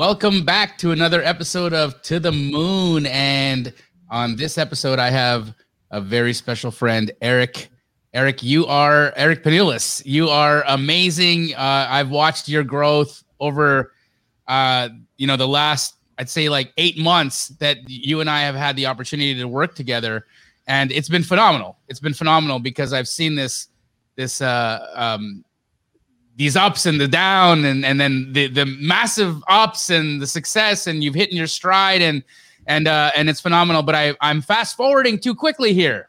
Welcome back to another episode of To the Moon. And on this episode, I have a very special friend, Eric. Eric, you are Eric Penulis. You are amazing. Uh, I've watched your growth over, uh, you know, the last I'd say like eight months that you and I have had the opportunity to work together, and it's been phenomenal. It's been phenomenal because I've seen this this uh, um, these ups and the down and and then the the massive ups and the success and you've hit in your stride and and uh and it's phenomenal. But i i'm fast forwarding too quickly here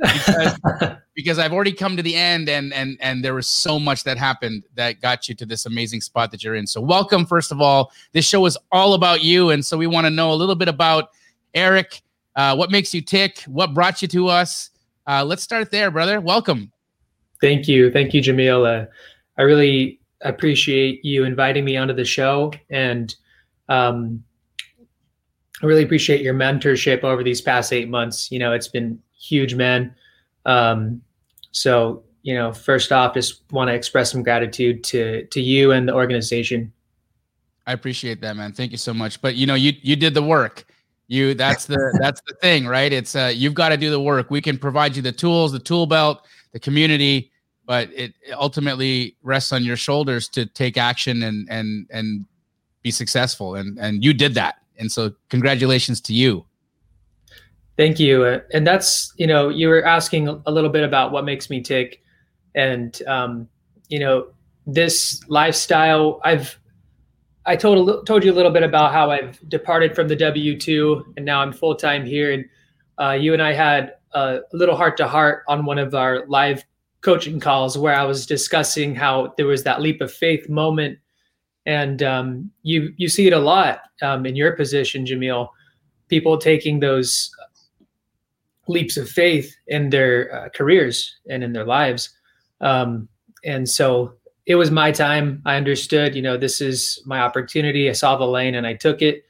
because, because i've already come to the end and and and there was so much that happened that got you to this amazing spot that you're in. So welcome first of all. This show is all about you. And so we want to know a little bit about eric uh, what makes you tick? What brought you to us? Uh, let's start there brother. Welcome. Thank you. Thank you jamila. uh, I really appreciate you inviting me onto the show, and um, I really appreciate your mentorship over these past eight months. You know, it's been huge, man. Um, so, you know, first off, just want to express some gratitude to to you and the organization. I appreciate that, man. Thank you so much. But you know, you you did the work. You that's the that's the thing, right? It's uh you've got to do the work. We can provide you the tools, the tool belt, the community, but it ultimately rests on your shoulders to take action and and and be successful. And and you did that. And so congratulations to you. Thank you. And that's you know you were asking a little bit about what makes me tick. And um, you know this lifestyle i've i told told you a little bit about how i've departed from the w2 and now i'm full-time here. And uh, you and i had a little heart to heart on one of our live coaching calls where I was discussing how there was that leap of faith moment, and um, you you see it a lot um, in your position, Jamil. People taking those leaps of faith in their uh, careers and in their lives, um, and so it was my time. I understood, you know, this is my opportunity. I saw the lane and I took it,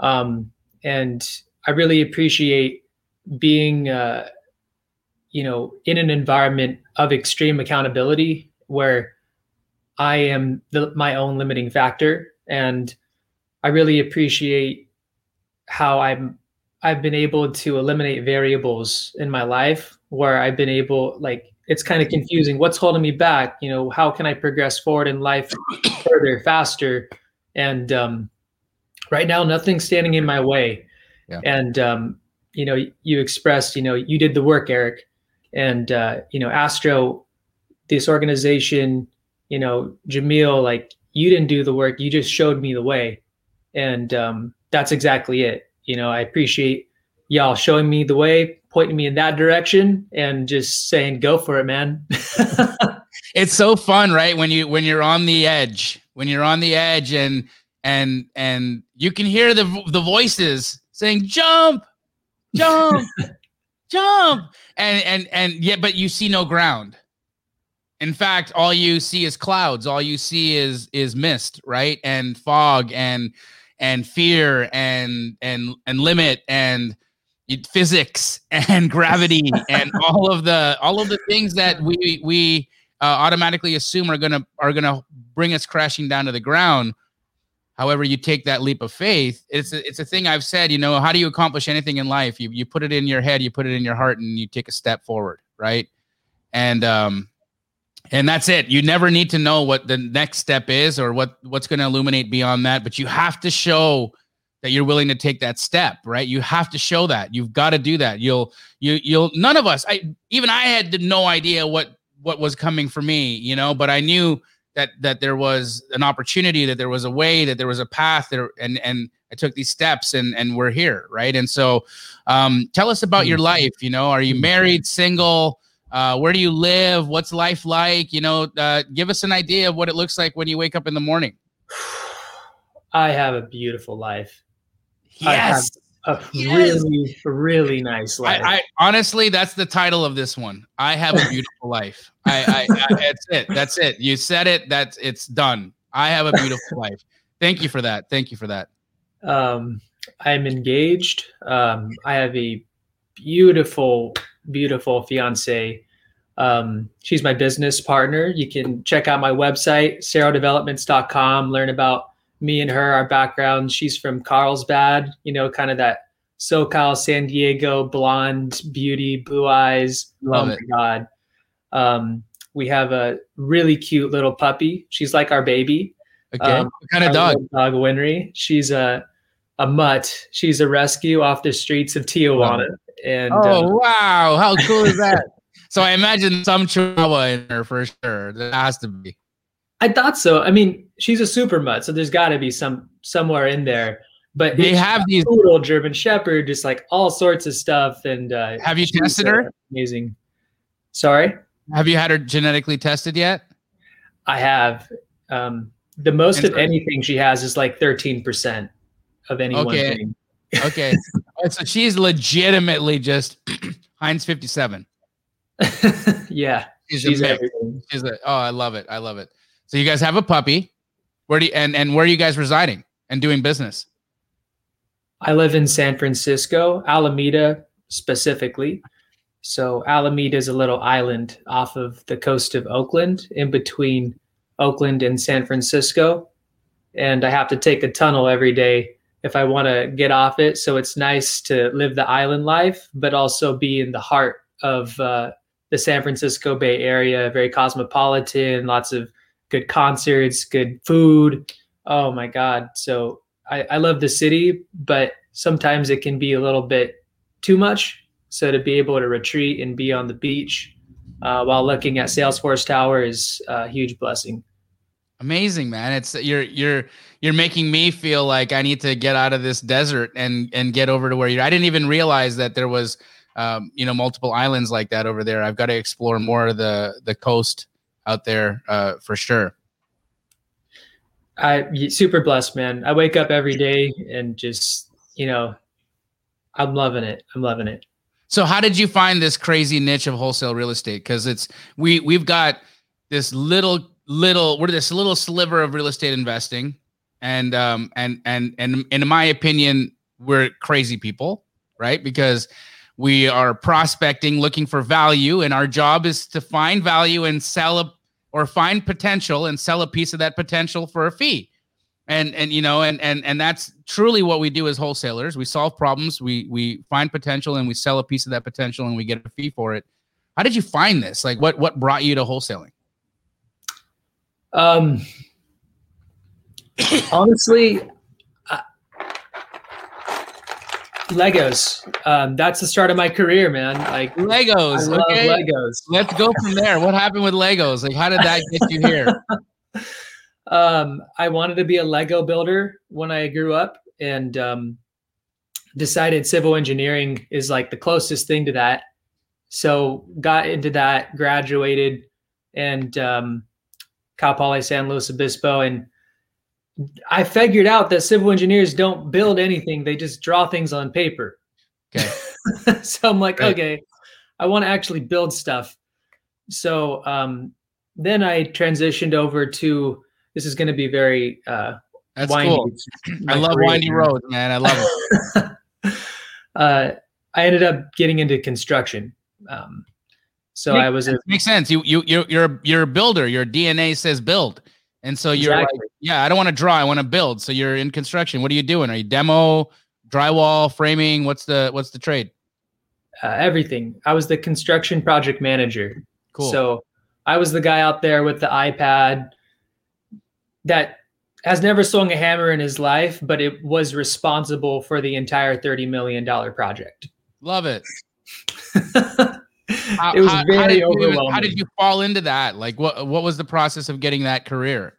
um, and I really appreciate being. Uh, you know, in an environment of extreme accountability where I am the, my own limiting factor. And I really appreciate how I'm I've been able to eliminate variables in my life where I've been able like it's kind of confusing. What's holding me back? You know, how can I progress forward in life further, faster? And um, right now, nothing's standing in my way. Yeah. And um, you know, you expressed, you know, you did the work, Eric and uh, you know astro this organization you know jamil like you didn't do the work you just showed me the way. And um, that's exactly it. You know i appreciate y'all showing me the way pointing me in that direction and just saying go for it man. It's so fun right? When you when you're on the edge when you're on the edge and and and you can hear the the voices saying jump jump jump and and and yeah but you see no ground. In fact all you see is clouds. All you see is is mist right? And fog and and fear and and and limit and physics and gravity and all of the all of the things that we we uh, automatically assume are gonna are gonna bring us crashing down to the ground However, you take that leap of faith. It's a, it's a thing I've said. You know, how do you accomplish anything in life? You you put it in your head, you put it in your heart, and you take a step forward, right? And um, and that's it. You never need to know what the next step is or what what's going to illuminate beyond that, but you have to show that you're willing to take that step, right? You have to show that. You've got to do that. You'll you you'll none of us. I even I had no idea what what was coming for me, you know, but I knew that that there was an opportunity, that there was a way, that there was a path there, and and I took these steps, and and we're here, right? And so, um, tell us about your mm-hmm. life. You know, are you married, single? Uh, where do you live? What's life like? You know, uh, give us an idea of what it looks like when you wake up in the morning. I have a beautiful life. Yes a yes. really really nice life. I, I, honestly, that's the title of this one. I have a beautiful life. I, I, I, that's it. That's it. You said it. That's it's done. I have a beautiful life. Thank you for that. Thank you for that. Um, I'm engaged. Um, I have a beautiful, beautiful fiance. Um, she's my business partner. You can check out my website, serodevelopments.com, learn about me and her, our background. She's from Carlsbad, you know, kind of that SoCal, San Diego, blonde beauty, blue eyes. Love oh it. my god. Um, we have a really cute little puppy. She's like our baby. Okay. Um, what kind of dog? Dog Winry. She's a a mutt. She's a rescue off the streets of Tijuana. And Oh uh, wow! How cool is that? so I imagine some Chihuahua in her for sure. There has to be. I thought so. I mean, she's a super mutt, so there's got to be some somewhere in there. But They have these. poodle, German Shepherd, just like all sorts of stuff. And uh, Have you tested uh, her? Amazing. Sorry, Have you had her genetically tested yet? I have. Um, the most And of anything she has is like 13% of any one Okay. thing. Okay. Oh, so she's legitimately just Heinz 57. yeah, She's, she's everything. She's a, oh, I love it. I love it. So you guys have a puppy. Where do you, and and where are you guys residing and doing business? I live in San Francisco, Alameda specifically. So Alameda is a little island off of the coast of Oakland, in between Oakland and San Francisco. And I have to take a tunnel every day if I want to get off it. So it's nice to live the island life, but also be in the heart of uh, the San Francisco Bay Area, very cosmopolitan, lots of good concerts, good food. Oh my God. So I, I love the city, but sometimes it can be a little bit too much. So to be able to retreat and be on the beach uh, while looking at Salesforce Tower is a huge blessing. Amazing, man. It's you're you're you're making me feel like I need to get out of this desert and and get over to where you're. I didn't even realize that there was um, you know multiple islands like that over there. I've got to explore more of the the coast out there uh, for sure. I super blessed, man. I wake up every day and just you know, I'm loving it. I'm loving it. So how did you find this crazy niche of wholesale real estate? Because it's we we've got this little little we're this little sliver of real estate investing, and um and and and in my opinion, we're crazy people, right? Because we are prospecting, looking for value, and our job is to find value and sell a or find potential and sell a piece of that potential for a fee. And and you know and and and that's truly what we do as wholesalers. We solve problems we we find potential and we sell a piece of that potential and we get a fee for it. How did you find this? Like what what brought you to wholesaling? Um, honestly, uh, Legos. Um, that's the start of my career, man. Like legos love okay Legos. let's go from there what happened with legos like how did that get you here um, I wanted to be a Lego builder when I grew up and um, decided civil engineering is like the closest thing to that. So got into that, graduated, and um, Cal Poly San Luis Obispo. And I figured out that civil engineers don't build anything, they just draw things on paper. Okay. so I'm like, Right. okay, I want to actually build stuff. So um, then I transitioned over to this is going to be very uh, that's windy. cool i love career windy roads man i love it uh, I ended up getting into construction. Um, so Makes I was a makes sense you you you're you're, you're a builder your dna says build and so you're like yeah i don't want to draw i want to build. So you're in construction. What are you doing? Are you demo drywall framing? What's the what's the trade? Uh, everything. I was the construction project manager. cool. So I was the guy out there with the iPad that has never swung a hammer in his life, but it was responsible for the entire $30 million project. love it it How- was how- how very did you even- how did you fall into that? Like what what was the process of getting that career?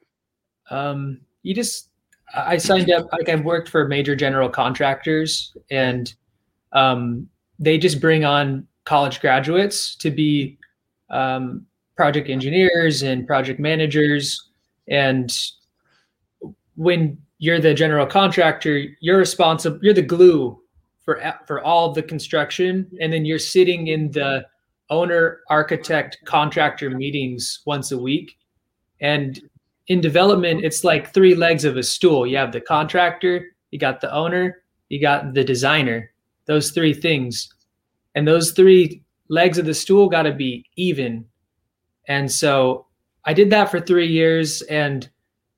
Um, you just i signed up like i've worked for major general contractors and um, they just bring on college graduates to be um, project engineers and project managers. And when you're the general contractor you're responsible you're the glue for for all the construction. And then you're sitting in the owner architect contractor meetings once a week and in development it's like three legs of a stool you have the contractor you got the owner you got the designer those three things and those three legs of the stool got to be even and so i did that for three years and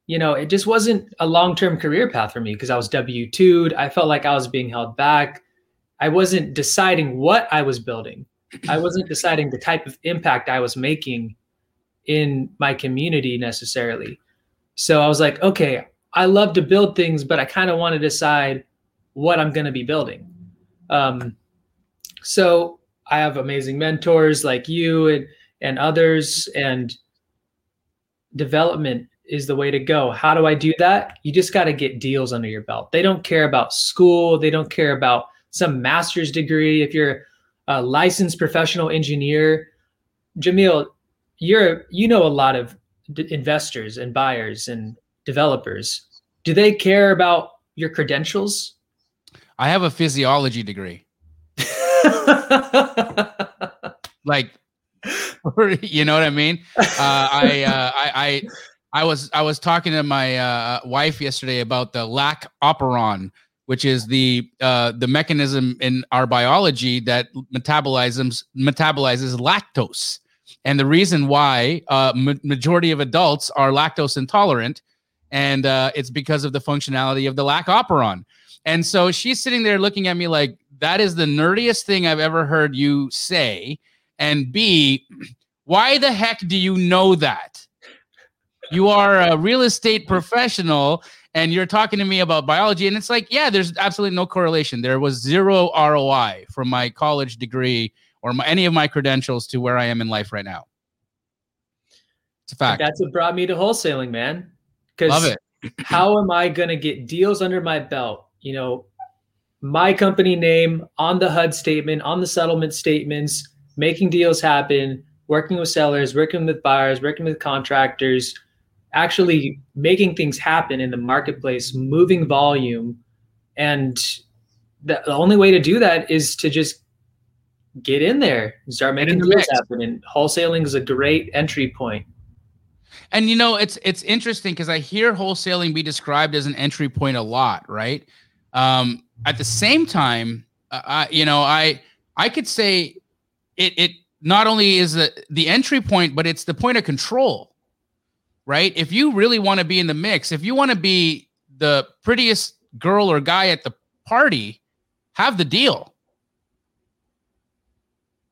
you know, it just wasn't a long term career path for me because I was W 2'd. I felt like I was being held back. I wasn't deciding what I was building, I wasn't deciding the type of impact I was making in my community necessarily. So I was like, okay, I love to build things, but I kind of want to decide what I'm going to be building. Um, so I have amazing mentors like you and and others, and development is the way to go. How do I do that? You just got to get deals under your belt. They don't care about school. They don't care about some master's degree. If you're a licensed professional engineer, Jamil, you're you know a lot of d- investors and buyers and developers. Do they care about your credentials? I have a physiology degree. like you know what I mean? Uh, I, uh, I, I, I was, I was talking to my uh, wife yesterday about the lac operon, which is the uh, the mechanism in our biology that metabolizes metabolizes lactose, and the reason why uh, ma- majority of adults are lactose intolerant, and uh, it's because of the functionality of the lac operon. And so she's sitting there looking at me like that is the nerdiest thing I've ever heard you say. And B, why the heck do you know that? You are a real estate professional and you're talking to me about biology. And it's like, yeah, there's absolutely no correlation. There was zero ROI from my college degree or my, any of my credentials to where I am in life right now. It's a fact. That's what brought me to wholesaling, man. Because how am I going to get deals under my belt? You know, my company name on the HUD statement, on the settlement statements, making deals happen, working with sellers, working with buyers, working with contractors, actually making things happen in the marketplace, moving volume. And the, the only way to do that is to just get in there and start making deals mix. happen. And wholesaling is a great entry point. And you know, it's it's interesting because I hear wholesaling be described as an entry point a lot, right? Um, at the same time, uh, I, you know, I I could say it it not only is the the entry point, but it's the point of control, right? If you really want to be in the mix, if you want to be the prettiest girl or guy at the party, have the deal.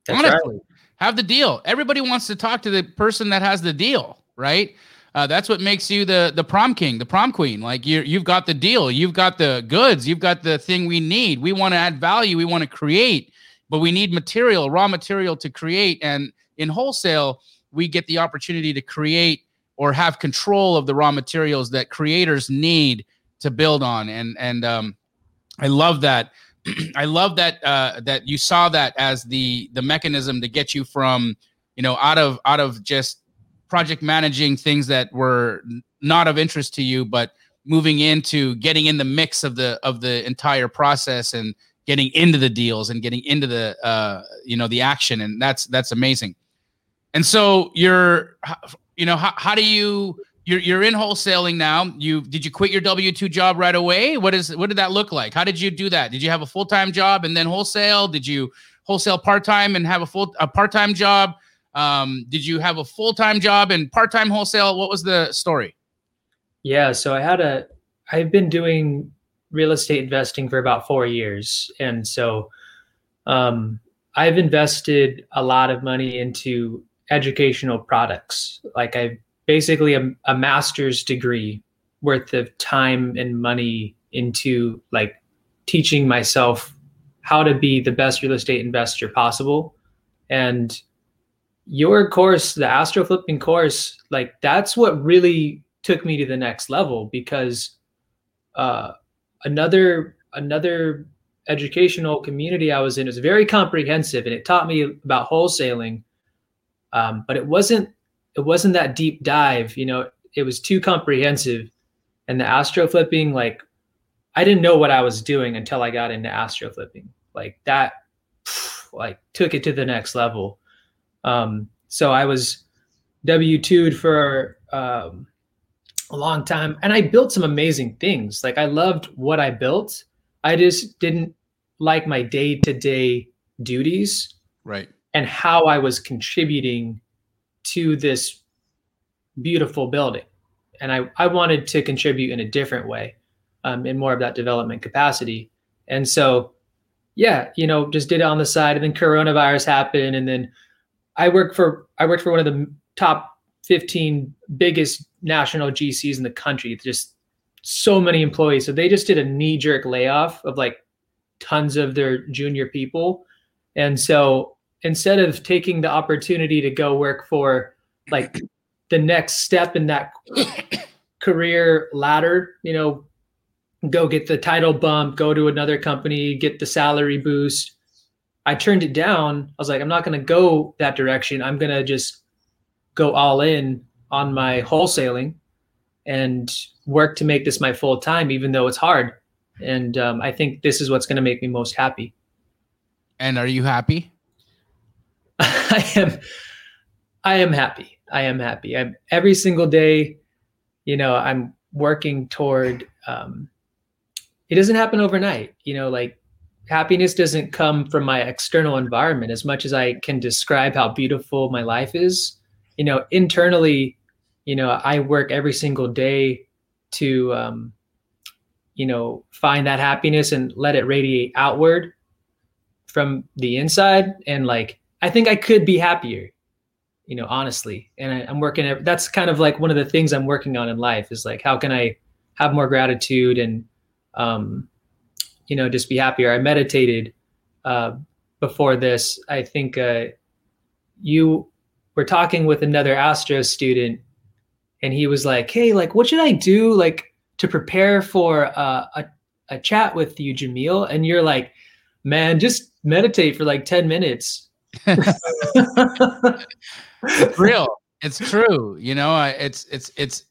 That's Honestly, right. have the deal. Everybody wants to talk to the person that has the deal, right? Uh, that's what makes you the the prom king, the prom queen. Like you you've got the deal, you've got the goods, you've got the thing we need. We want to add value, we want to create but we need material, raw material to create. And in wholesale, we get the opportunity to create or have control of the raw materials that creators need to build on. And and um, I love that. I love that uh, that you saw that as the the mechanism to get you from you know out of out of just project managing things that were not of interest to you, but moving into getting in the mix of the of the entire process and getting into the deals and getting into the uh, you know the action, and that's that's amazing. And so you're, you know, how, how do you you're you're in wholesaling now? You did you quit your W two job right away? What is what did that look like? How did you do that? Did you have a full time job and then wholesale? Did you wholesale part time and have a full a part time job? Um, did you have a full time job and part time wholesale? What was the story? Yeah, so I had a I've been doing real estate investing for about four years, and so um, I've invested a lot of money into educational products. Like I basically a, a master's degree worth of time and money into like teaching myself how to be the best real estate investor possible. And your course, the Astro Flipping course, like that's what really took me to the next level because uh, another another educational community I was in was very comprehensive and it taught me about wholesaling. Um, but it wasn't it wasn't that deep dive, you know, it was too comprehensive. And the astro flipping, like I didn't know what I was doing until I got into astro flipping. Like that like took it to the next level. Um, so I was W2'd for um, a long time and I built some amazing things. Like I loved what I built. I just didn't like my day-to-day duties. Right. And how I was contributing to this beautiful building. and I I wanted to contribute in a different way, um, in more of that development capacity. And so, yeah, you know, just did it on the side, and then coronavirus happened, and then I worked for I worked for one of the top 15 biggest national GCs in the country. Just so many employees. So they just did a knee jerk layoff of like tons of their junior people. And so instead of taking the opportunity to go work for like the next step in that career ladder, you know, go get the title bump, go to another company, get the salary boost. I turned it down. I was like, I'm not going to go that direction. I'm going to just go all in on my wholesaling and work to make this my full time, even though it's hard. And um, I think this is what's going to make me most happy. And are you happy? I am. I am happy. I am happy. I'm every single day. You know, I'm working toward. Um, it doesn't happen overnight. You know, like happiness doesn't come from my external environment as much as I can describe how beautiful my life is. You know, internally, you know, I work every single day to, um, you know, find that happiness and let it radiate outward from the inside. And like, I think I could be happier, you know, honestly. And I, am working, that's kind of like one of the things I'm working on in life is like, how can I have more gratitude and, um, you know, just be happier. I meditated uh, before this. I think uh, you were talking with another Astro student and he was like, "Hey, like, what should I do like to prepare for uh, a a chat with you, Jamil?" And you're like, "Man, just meditate for like ten minutes." It's real. It's true. You know, it's it's it's.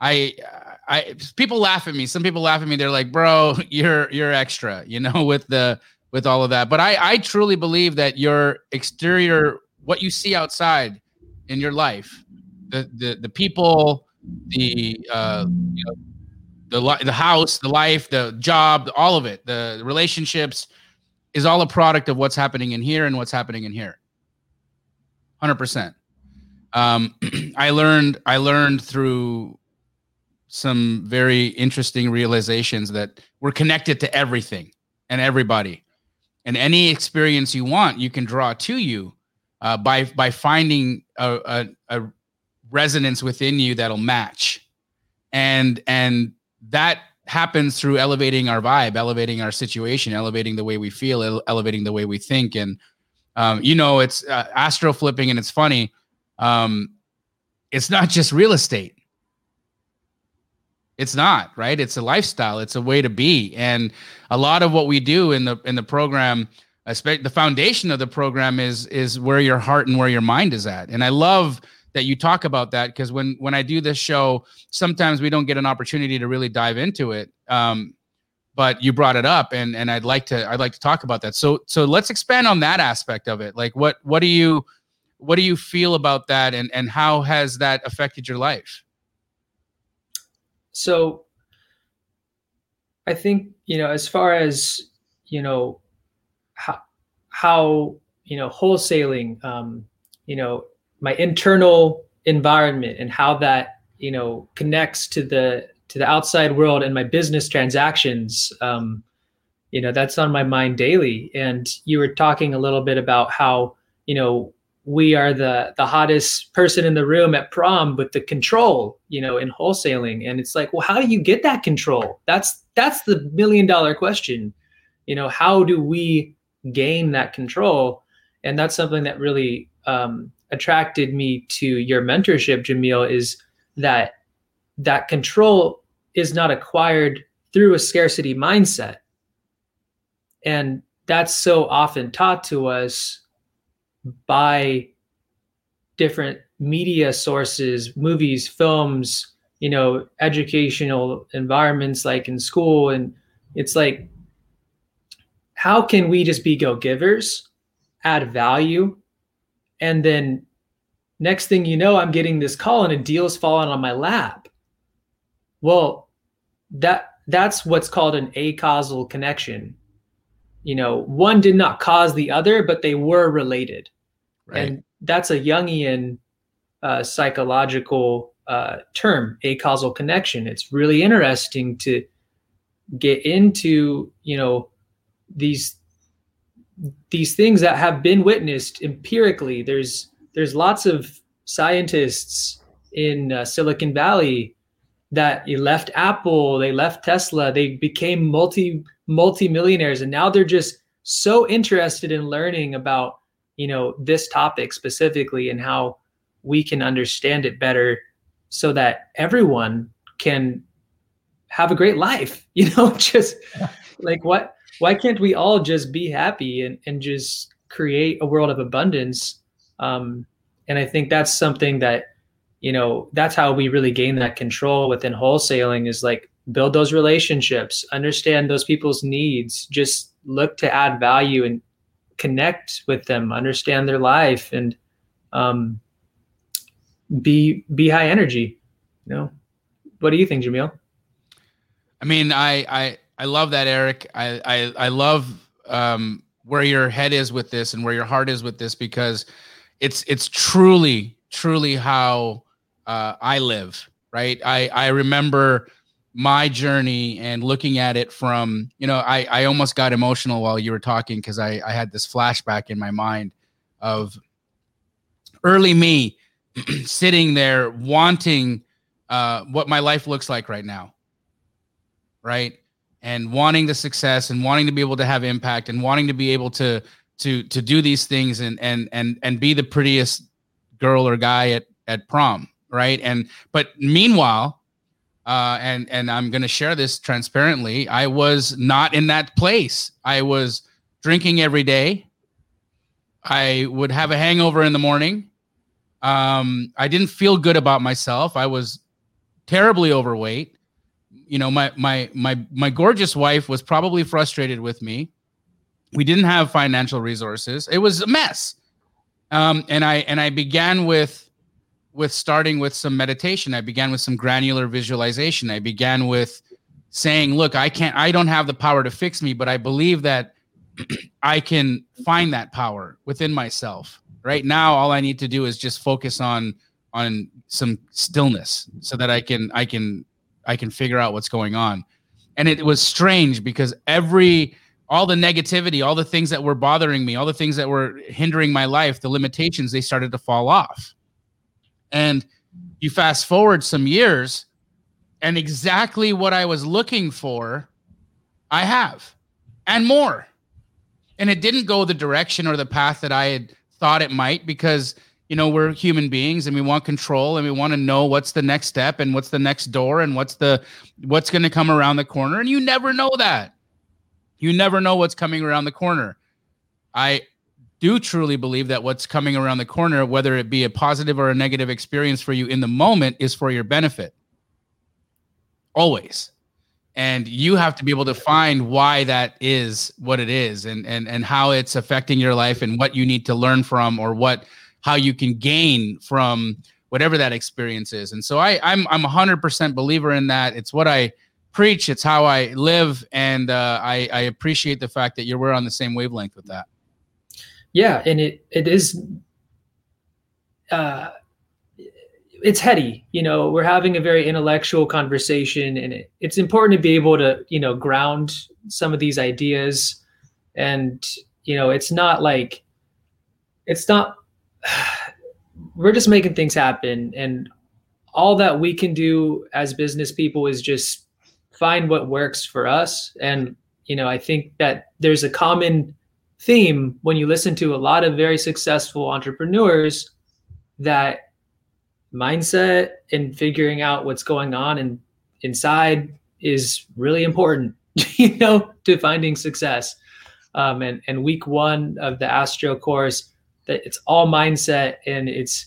I I people laugh at me. Some people laugh at me. They're like, "Bro, you're you're extra," you know, with the with all of that. But I I truly believe that your exterior, what you see outside in your life, the the the people, the uh, you know, the the house, the life, the job, all of it, the relationships, is all a product of what's happening in here and what's happening in here. Hundred percent. Um, I learned I learned through some very interesting realizations that we're connected to everything and everybody, and any experience you want, you can draw to you uh, by by finding a, a, a resonance within you that'll match and and that happens through elevating our vibe elevating our situation elevating the way we feel ele- elevating the way we think. And um, you know it's uh, astro flipping and it's funny um, it's not just real estate. It's not right? It's a lifestyle. It's a way to be. And a lot of what we do in the in the program the foundation of the program is is where your heart and where your mind is at. And i love that you talk about that because when when I do this show, sometimes we don't get an opportunity to really dive into it. Um, but you brought it up, and and I'd like to I'd like to talk about that. So so let's expand on that aspect of it. Like what what do you what do you feel about that, and and how has that affected your life? So I think you know as far as you know how how you know wholesaling um, you know my internal environment and how that you know connects to the to the outside world and my business transactions um, you know that's on my mind daily. And you were talking a little bit about how you know we are the the hottest person in the room at prom with the control you know in wholesaling. And it's like well how do you get that control? That's that's the million dollar question. You know how do we gain that control? And that's something that really um, attracted me to your mentorship, Jamil, is that that control is not acquired through a scarcity mindset. And that's so often taught to us by different media sources, movies, films, you know, educational environments like in school. And it's like, how can we just be go givers, add value, and then next thing you know, I'm getting this call and a deal's falling on my lap. Well, that that's what's called an acausal connection. You know, one did not cause the other, but they were related. Right. And that's a Jungian uh, psychological uh, term, acausal connection. It's really interesting to get into, you know, these these things that have been witnessed empirically. There's there's lots of scientists in uh, Silicon Valley that left Apple, they left Tesla, they became multi multi millionaires, and now they're just so interested in learning about you know this topic specifically and how we can understand it better so that everyone can have a great life you know just like what why can't we all just be happy and, and just create a world of abundance um, and i think that's something that you know that's how we really gain that control within wholesaling is like build those relationships understand those people's needs just look to add value and connect with them, understand their life, and um, be be high energy. You know, what do you think, Jamil? I mean, I I I love that, Eric. I I I love um, where your head is with this and where your heart is with this because it's it's truly truly how uh, I live. Right. I I remember my journey and looking at it from you know i i almost got emotional while you were talking because i i had this flashback in my mind of early me sitting there wanting uh what my life looks like right now right and wanting the success and wanting to be able to have impact and wanting to be able to to to do these things and and and and be the prettiest girl or guy at at prom right and but meanwhile uh, and and I'm going to share this transparently. I was not in that place. I was drinking every day. I would have a hangover in the morning. Um, I didn't feel good about myself. I was terribly overweight. You know, my my my my gorgeous wife was probably frustrated with me. We didn't have financial resources. It was a mess. Um, and I and I began with with starting with some meditation. I began with some granular visualization. I began with saying, look, I can't, I don't have the power to fix me, but I believe that I can find that power within myself. Right now, all I need to do is just focus on on some stillness so that I can I can I can figure out what's going on. And it was strange because every all the negativity, all the things that were bothering me, all the things that were hindering my life, the limitations, they started to fall off and you fast forward some years, and exactly what I was looking for, I have, and more. And it didn't go the direction or the path that I had thought it might because you know we're human beings and we want control and we want to know what's the next step and what's the next door and what's the what's going to come around the corner and you never know that you never know what's coming around the corner i do truly believe that what's coming around the corner, whether it be a positive or a negative experience for you in the moment, is for your benefit. Always. And you have to be able to find why that is what it is and, and, and how it's affecting your life and what you need to learn from or what how you can gain from whatever that experience is. And so I, I'm I'm a hundred percent believer in that. It's what I preach, it's how I live, and uh, I, I appreciate the fact that you're we're on the same wavelength with that. Yeah. And it it is uh it's heady. You know we're having a very intellectual conversation and it, it's important to be able to you know ground some of these ideas. And you know it's not like it's not we're just making things happen and all that we can do as business people is just find what works for us. And you know i think that there's a common theme when you listen to a lot of very successful entrepreneurs that mindset and figuring out what's going on and inside is really important you know to finding success. Um, and and week one of the astro course that it's all mindset and it's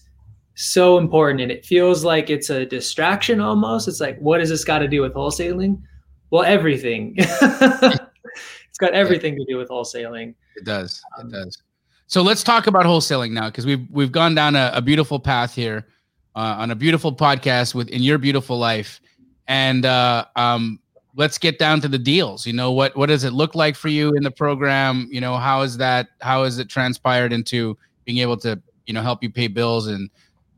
so important and it feels like it's a distraction almost it's like what does this got to do with wholesaling well everything it's got everything to do with wholesaling it does. It um, does. So let's talk about wholesaling now because we've we've gone down a, a beautiful path here uh, on a beautiful podcast with in your beautiful life, and uh, um, let's get down to the deals. You know what what does it look like for you in the program? You know how is that how is it transpired into being able to you know help you pay bills and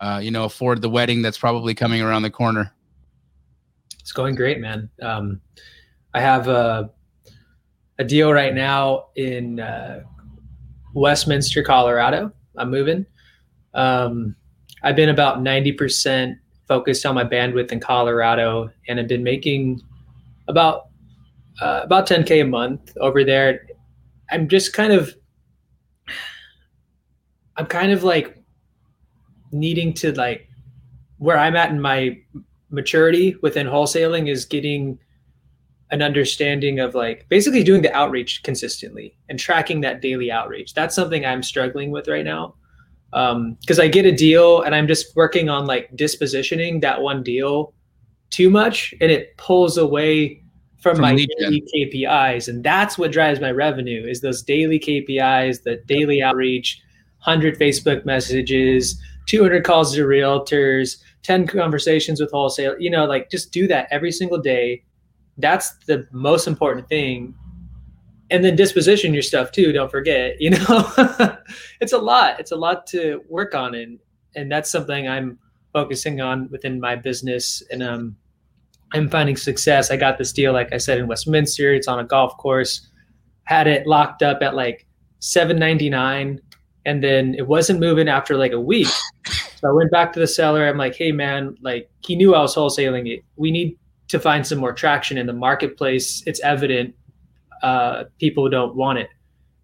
uh, you know, afford the wedding that's probably coming around the corner? It's going great, man. Um, I have a a deal right now in uh, Westminster, Colorado. I'm moving. Um, I've been about ninety percent focused on my bandwidth in Colorado, and I've been making about uh, about 10k a month over there. I'm just kind of I'm kind of like needing to like where I'm at in my maturity within wholesaling is getting an understanding of like basically doing the outreach consistently and tracking that daily outreach. That's something I'm struggling with right now. Um, cause I get a deal and I'm just working on like dispositioning that one deal too much and it pulls away from, from my daily KPIs. And that's what drives my revenue is those daily KPIs, the daily outreach, 100 Facebook messages, 200 calls to realtors, 10 conversations with wholesale, you know, like just do that every single day. That's the most important thing. And then disposition your stuff too. Don't forget, you know, it's a lot. It's a lot to work on. And, and that's something I'm focusing on within my business. And, um, I'm finding success. I got this deal, like I said, in Westminster. It's on a golf course. Had it locked up at like 799 and then it wasn't moving after like a week. So I went back to the seller. I'm like, hey man, like he knew I was wholesaling it. We need to find some more traction in the marketplace. It's evident uh, people don't want it.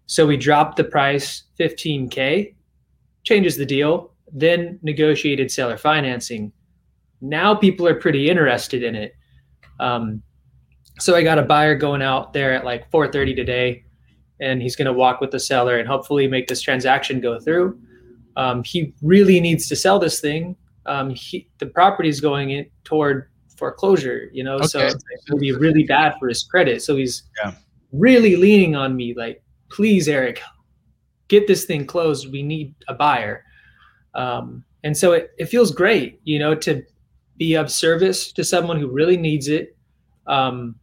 So we dropped the price 15K, changes the deal, then negotiated seller financing. Now people are pretty interested in it. Um, so I got a buyer going out there at like 4:30 today and he's going to walk with the seller and hopefully make this transaction go through. Um, he really needs to sell this thing. Um, he, the property is going in toward foreclosure, you know, okay. so it'll be really bad for his credit. So he's yeah. really leaning on me, like, please, Eric, get this thing closed. We need a buyer. Um, and so it, it feels great, you know, to be of service to someone who really needs it. Um,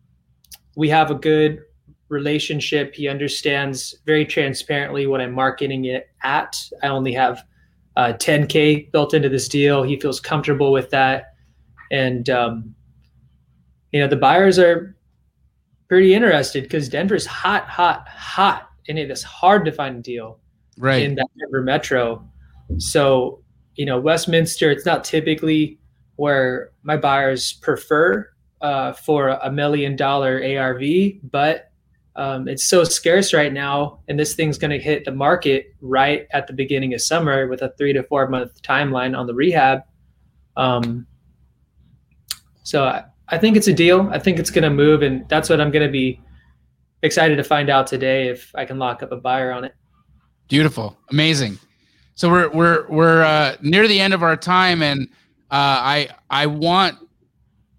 we have a good relationship. He understands very transparently what I'm marketing it at. I only have uh, 10K built into this deal. He feels comfortable with that. And, um, you know, the buyers are pretty interested because Denver's hot, hot, hot. And it is hard to find a deal right. in that Denver metro. So, you know, Westminster, it's not typically where my buyers prefer uh, for a million dollar ARV, but um, it's so scarce right now, and this thing's going to hit the market right at the beginning of summer with a three to four month timeline on the rehab. Um, so I, I think it's a deal. I think it's going to move, and that's what I'm going to be excited to find out today if I can lock up a buyer on it. Beautiful, amazing. So we're we're we're uh, near the end of our time, and uh, I I want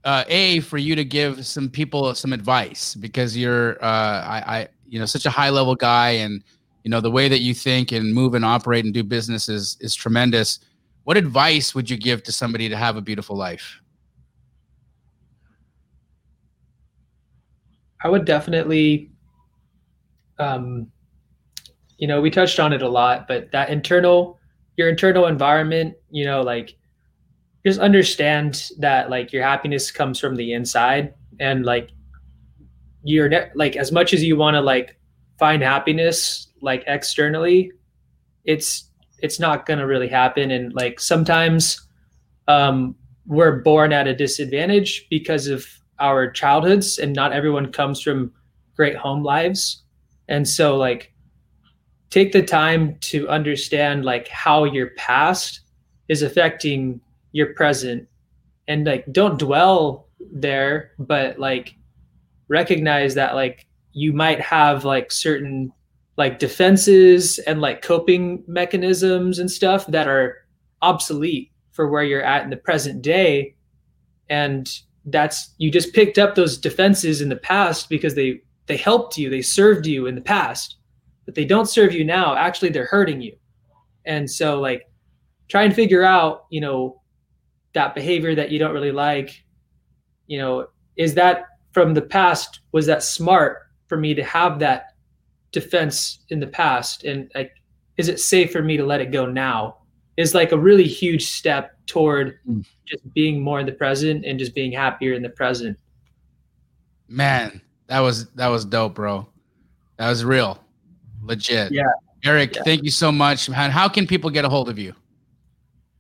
uh, a for you to give some people some advice because you're uh, I, I you know such a high level guy and you know the way that you think and move and operate and do business is is tremendous. What advice would you give to somebody to have a beautiful life? I would definitely um you know we touched on it a lot but that internal your internal environment you know like just understand that like your happiness comes from the inside and like you're ne- like as much as you want to like find happiness like externally it's it's not going to really happen. And like sometimes um we're born at a disadvantage because of our childhoods and not everyone comes from great home lives. And so like take the time to understand like how your past is affecting you're present. And like don't dwell there but like recognize that like you might have like certain like defenses and like coping mechanisms and stuff that are obsolete for where you're at in the present day. And that's you just picked up those defenses in the past because they they helped you they served you in the past but they don't serve you now. Actually they're hurting you. And so like try and figure out you know that behavior that you don't really like you know is that from the past was that smart for me to have that defense in the past and like is it safe for me to let it go now is like a really huge step toward Mm. just being more in the present and just being happier in the present. Man, that was that was dope, bro. That was real, legit. Yeah. Eric, Yeah. thank you so much, man. How can people get a hold of you?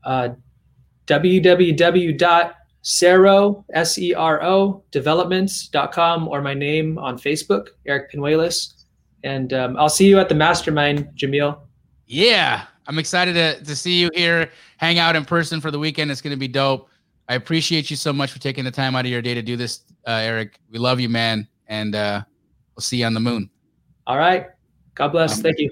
Uh, S-E-R-O, developments.com or my name on Facebook, Eric Pinuelos. And um, I'll see you at the mastermind, Jamil. Yeah, I'm excited to, to see you here, hang out in person for the weekend. It's going to be dope. I appreciate you so much for taking the time out of your day to do this, uh, Eric. We love you, man. And uh, we'll see you on the moon. All right. God bless. Thank you.